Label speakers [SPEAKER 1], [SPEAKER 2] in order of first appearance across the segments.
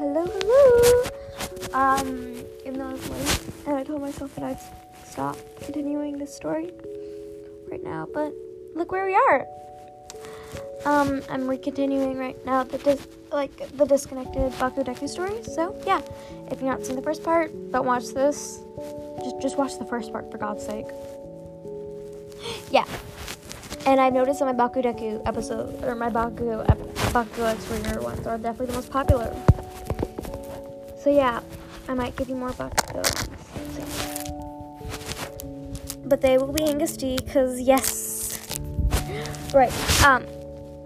[SPEAKER 1] hello, hello. Um, even though it's late, and I told myself that I'd stop continuing this story right now, but look where we are. Um, I'm recontinuing right now the dis- like the disconnected Baku Deku story. So yeah, if you're not seeing the first part, don't watch this. Just just watch the first part for God's sake. Yeah. And I've noticed that my Baku Deku episode or my Baku ep- Baku X Ringer ones are definitely the most popular. So yeah, I might give you more Baku. But they will be Angus D, cause yes. Right. Um.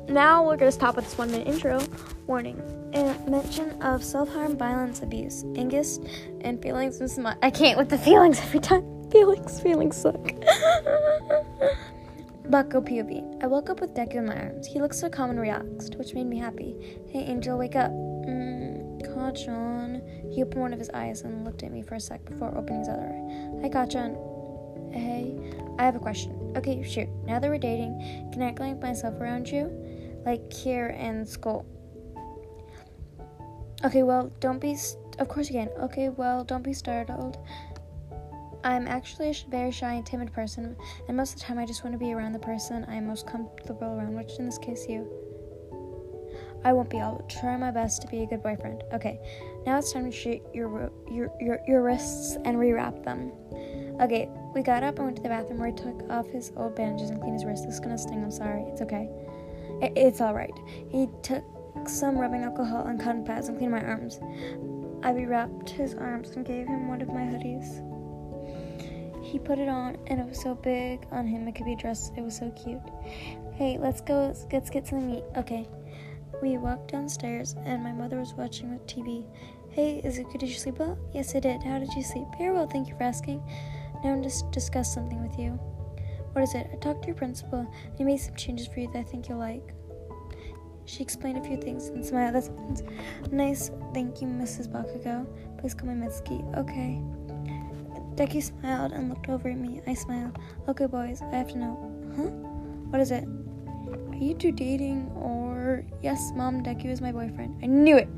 [SPEAKER 1] Now we're gonna stop with this one minute intro. Warning: a mention of self-harm, violence, abuse, Angus, and feelings and smut. I can't with the feelings every time. Feelings, feelings suck. Bucko POV. I woke up with Deku in my arms. He looked so calm and relaxed, which made me happy. Hey, Angel, wake up. Kachan. He opened one of his eyes and looked at me for a sec before opening his other eye. Hi, Kachan. Hey, I have a question. Okay, shoot. Now that we're dating, can I clamp myself around you? Like here in school. Okay, well, don't be. St- of course you can. Okay, well, don't be startled. I'm actually a very shy and timid person, and most of the time I just want to be around the person I'm most comfortable around, which in this case, you. I won't be. I'll try my best to be a good boyfriend. Okay, now it's time to shoot your your your, your wrists and rewrap them. Okay, we got up and went to the bathroom where he took off his old bandages and cleaned his wrists. This is gonna sting. I'm sorry. It's okay. It, it's all right. He took some rubbing alcohol and cotton pads and cleaned my arms. I rewrapped his arms and gave him one of my hoodies. He put it on, and it was so big on him it could be dressed. It was so cute. Hey, let's go. Let's get something to eat. Okay. We walked downstairs, and my mother was watching with TV. Hey, is it good? Did you sleep well? Yes, I did. How did you sleep? Very well, thank you for asking. Now I'm just discuss something with you. What is it? I talked to your principal, and he made some changes for you that I think you'll like. She explained a few things and smiled. That's nice. Thank you, Mrs. Bakugo. Please call me Mitsuki. Okay. Deku smiled and looked over at me. I smiled. Okay, boys, I have to know. Huh? What is it? Are you two dating or. Yes, Mom, Deku is my boyfriend. I knew it!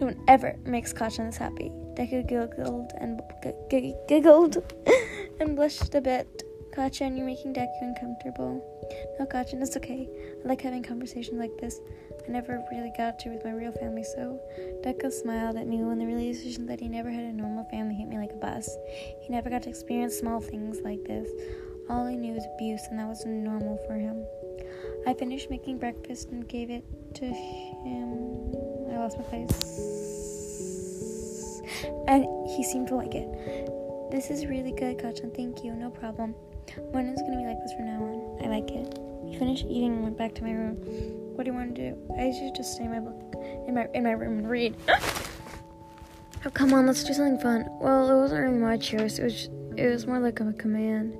[SPEAKER 1] No one ever makes Kachan this happy. Deku giggled and g- g- giggled and blushed a bit. Kachan, you're making Deku uncomfortable. No, Kachan, it's okay. I like having conversations like this. I never really got to with my real family, so Deku smiled at me when the realization that he never had a normal family hit me like a bus. He never got to experience small things like this. All he knew was abuse, and that was normal for him. I finished making breakfast and gave it to him. I lost my place. And he seemed to like it. This is really good, Kachan. Thank you. No problem. One is gonna be like this from now on. I like it. We finished eating and went back to my room. What do you want to do? I should just stay in my book in my in my room and read. oh come on, let's do something fun. Well, it wasn't really my choice. It was it was more like a command.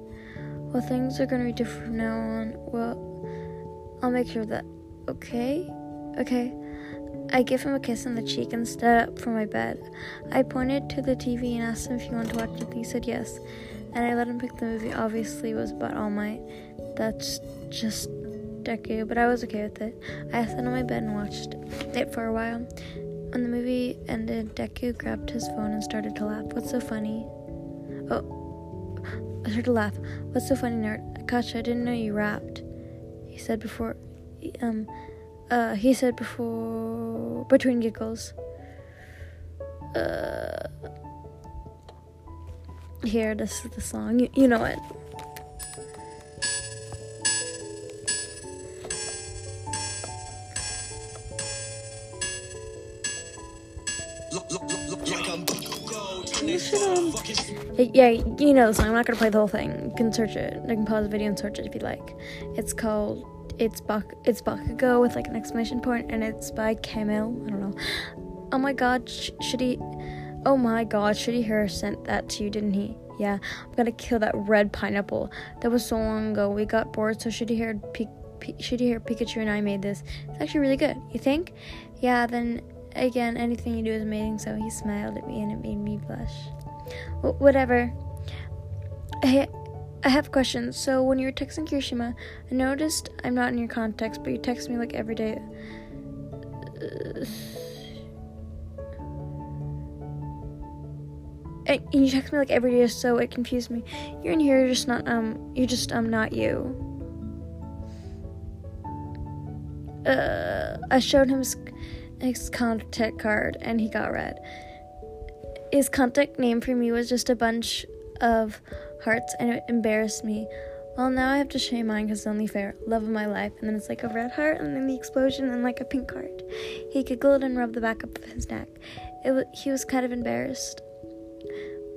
[SPEAKER 1] Well, things are gonna be different from now on. Well, I'll make sure that. Okay, okay. I give him a kiss on the cheek and stood up from my bed. I pointed to the TV and asked him if he wanted to watch it. He said yes, and I let him pick the movie. Obviously, it was about All Might. That's just Deku, but I was okay with it. I sat on my bed and watched it for a while. When the movie ended, Deku grabbed his phone and started to laugh. What's so funny? Oh, I started to laugh. What's so funny, nerd? Gotcha, I didn't know you rapped. He said before, um, uh, he said before, between giggles. Uh, here, this is the song. You, you know it. Should, um, yeah, you know the song. I'm not gonna play the whole thing. You can search it. You can pause the video and search it if you like. It's called it's Bak it's Bakugo with like an exclamation point, and it's by Camille. I don't know. Oh my God, sh- should he? Oh my God, should he her sent that to you? Didn't he? Yeah, I'm gonna kill that red pineapple. That was so long ago. We got bored, so should he hear P- P- should he hear Pikachu and I made this? It's actually really good. You think? Yeah. Then again, anything you do is amazing. So he smiled at me, and it made me blush. W- whatever. Hey, I have questions. So when you were texting Kirishima, I noticed I'm not in your contacts, but you text me like every day. And you text me like every day, so it confused me. You're in here, you're just not um, you're just um, not you. Uh, I showed him his, his contact card, and he got red. His contact name for me was just a bunch of hearts, and it embarrassed me. Well, now I have to you mine because it's only fair. Love of my life. And then it's like a red heart, and then the explosion, and like a pink heart. He giggled and rubbed the back of his neck. It was, he was kind of embarrassed.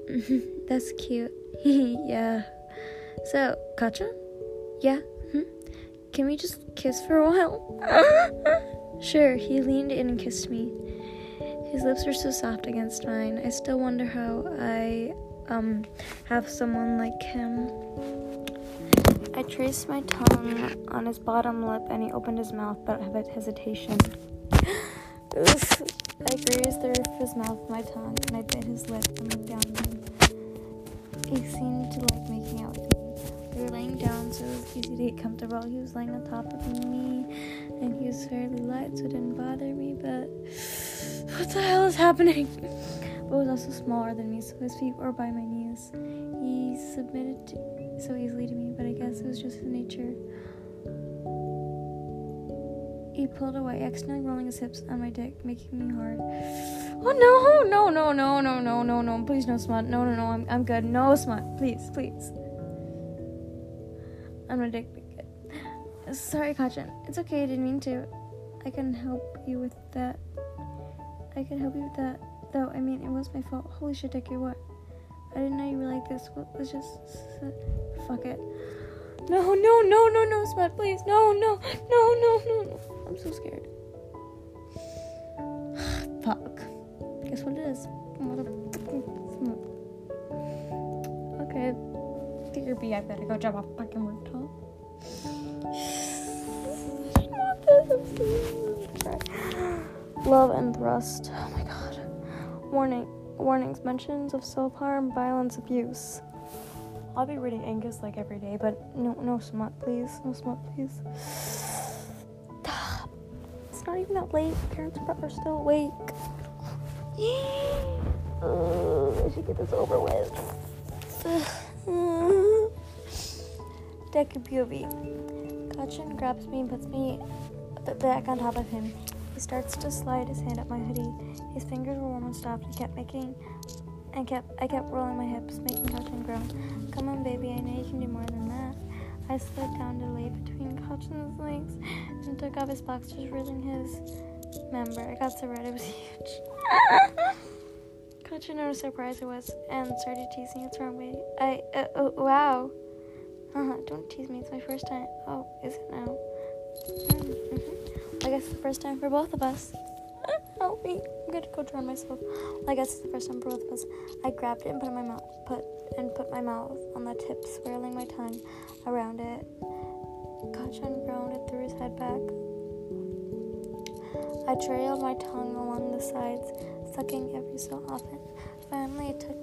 [SPEAKER 1] That's cute. yeah. So, Katja? Yeah? Hmm? Can we just kiss for a while? sure. He leaned in and kissed me. His lips were so soft against mine. I still wonder how I um have someone like him. I traced my tongue on his bottom lip and he opened his mouth but with hesitation. Oof. I grazed the roof of his mouth with my tongue and I bit his lip and looked down at him. He seemed to like making out with me. We were laying down so it was easy to get comfortable. He was laying on top of me and he was fairly light so it didn't bother me, but what the hell is happening? But was also smaller than me, so his feet were by my knees. He submitted to, so easily to me, but I guess it was just his nature. He pulled away, accidentally rolling his hips on my dick, making me hard. Oh no, no, no, no, no, no, no, no, please no smut. No, no, no, I'm, I'm good. No smut, please, please. I'm pic. Sorry, Kachan. It's okay, I didn't mean to. I can help you with that. I can help you with that. Though, I mean, it was my fault. Holy shit, Dickie, what? I didn't know you were like this. Well, let's just. Fuck it. No, no, no, no, no, Smut, please. No, no, no, no, no, no. I'm so scared. Fuck. Guess what it is? Motherfucking mm, Okay. Your B. I better go jump off fucking rooftop. Love and thrust. Oh my god. Warning. Warnings. Mentions of self-harm, violence, abuse. I'll be reading Angus like every day, but no, no smut, please. No smut, please. It's not even that late. Parents are still awake. I should get this over with. Deku POV. Gachin grabs me and puts me back on top of him. He starts to slide his hand up my hoodie. His fingers were warm and soft. He kept making and kept I kept rolling my hips, making Gachin groan. Come on, baby, I know you can do more than that. I slid down to lay between Gachin's legs and took off his boxers, revealing his member. I got so red, it was huge. Gachin noticed how surprised I was and started teasing. It's wrong way. I uh, oh, wow. Uh-huh, don't tease me. It's my first time. Oh, is it now? Mm-hmm. I guess it's the first time for both of us. Help me. I'm gonna go drown myself. I guess it's the first time for both of us. I grabbed it and put my mouth put and put my mouth on the tip, swirling my tongue around it. Kachan groaned and threw his head back. I trailed my tongue along the sides, sucking every so often. Finally, I took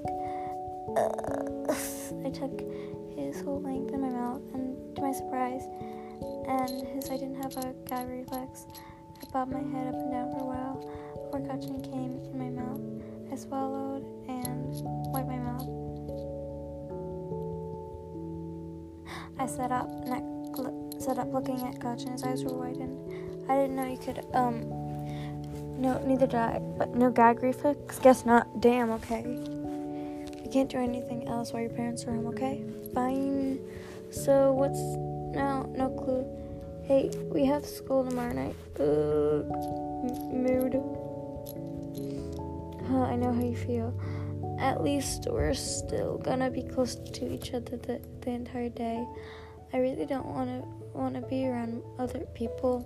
[SPEAKER 1] uh, I took his whole length in my mouth, and to my surprise, and his I didn't have a gag reflex. I bobbed my head up and down for a while before Gachin came in my mouth. I swallowed and wiped my mouth. I sat up, neck, sat up looking at Gachin. His eyes were widened. I didn't know you could, um, no, neither did I, but no gag reflex? Guess not. Damn, okay. Can't do anything else while your parents are home, okay? Fine. So, what's now? No clue. Hey, we have school tomorrow night. Ugh. M- mood. Huh, I know how you feel. At least we're still gonna be close to each other the, the entire day. I really don't wanna wanna be around other people.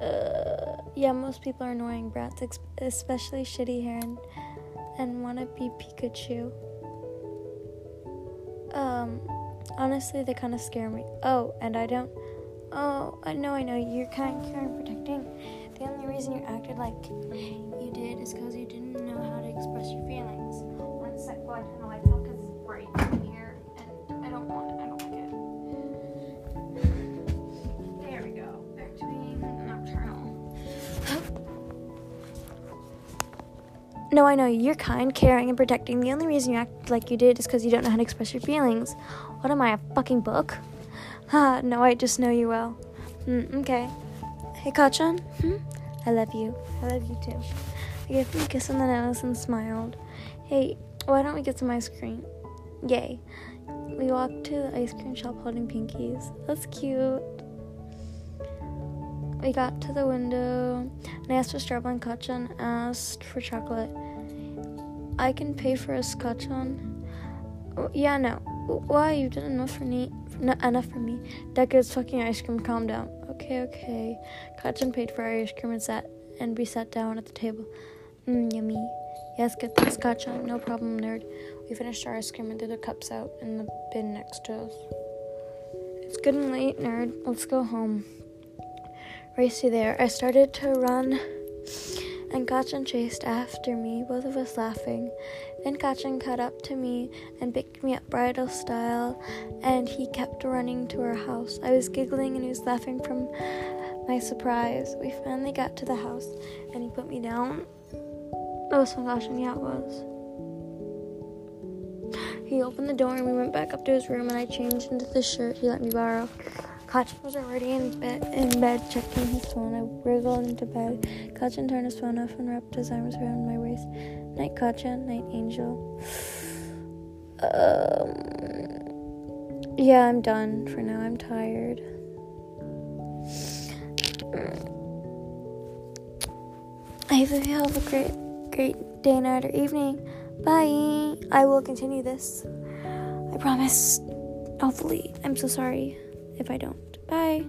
[SPEAKER 1] Uh, yeah, most people are annoying brats, especially shitty hair and, and wanna be Pikachu. Um, honestly, they kind of scare me. Oh, and I don't. Oh, I know, I know. You're kind caring, protecting. The only reason you acted like you did is because you didn't know how to express your feelings. One sec, go ahead, turn the lights off because it's bright in here, and I don't want it. No, I know you're kind, caring, and protecting. The only reason you act like you did is because you don't know how to express your feelings. What am I, a fucking book? Ha, no, I just know you well. Mm, okay. Hey, Kachan. Hmm? I love you. I love you too. I gave him a kiss on the nose and smiled. Hey, why don't we get some ice cream? Yay. We walked to the ice cream shop holding pinkies. That's cute. We got to the window and I asked for strawberry and Kachan asked for chocolate. I can pay for a scotchon. Oh, yeah, no. Why? you've done enough for me. Not enough for me. Deca's fucking ice cream. Calm down. Okay, okay. Kachan paid for our ice cream and sat and we sat down at the table. Mmm, yummy. Yes, get the scotch on. No problem, nerd. We finished our ice cream and threw the cups out in the bin next to us. It's getting late, nerd. Let's go home. Racy there. I started to run, and Kachan chased after me, both of us laughing. Then Kachan caught up to me and picked me up bridal style, and he kept running to our house. I was giggling and he was laughing from my surprise. We finally got to the house, and he put me down. Oh, so Kachan, yeah, it was. He opened the door and we went back up to his room, and I changed into the shirt he let me borrow. Kachan was already in bed, in bed checking his phone. I wriggled into bed. Kachan turned his phone off and wrapped his arms around my waist. Night, Kachan. Night, Angel. Um, yeah, I'm done for now. I'm tired. I hope you have a great, great day, night, or evening. Bye. I will continue this. I promise. Hopefully. I'm so sorry if I don't. Bye.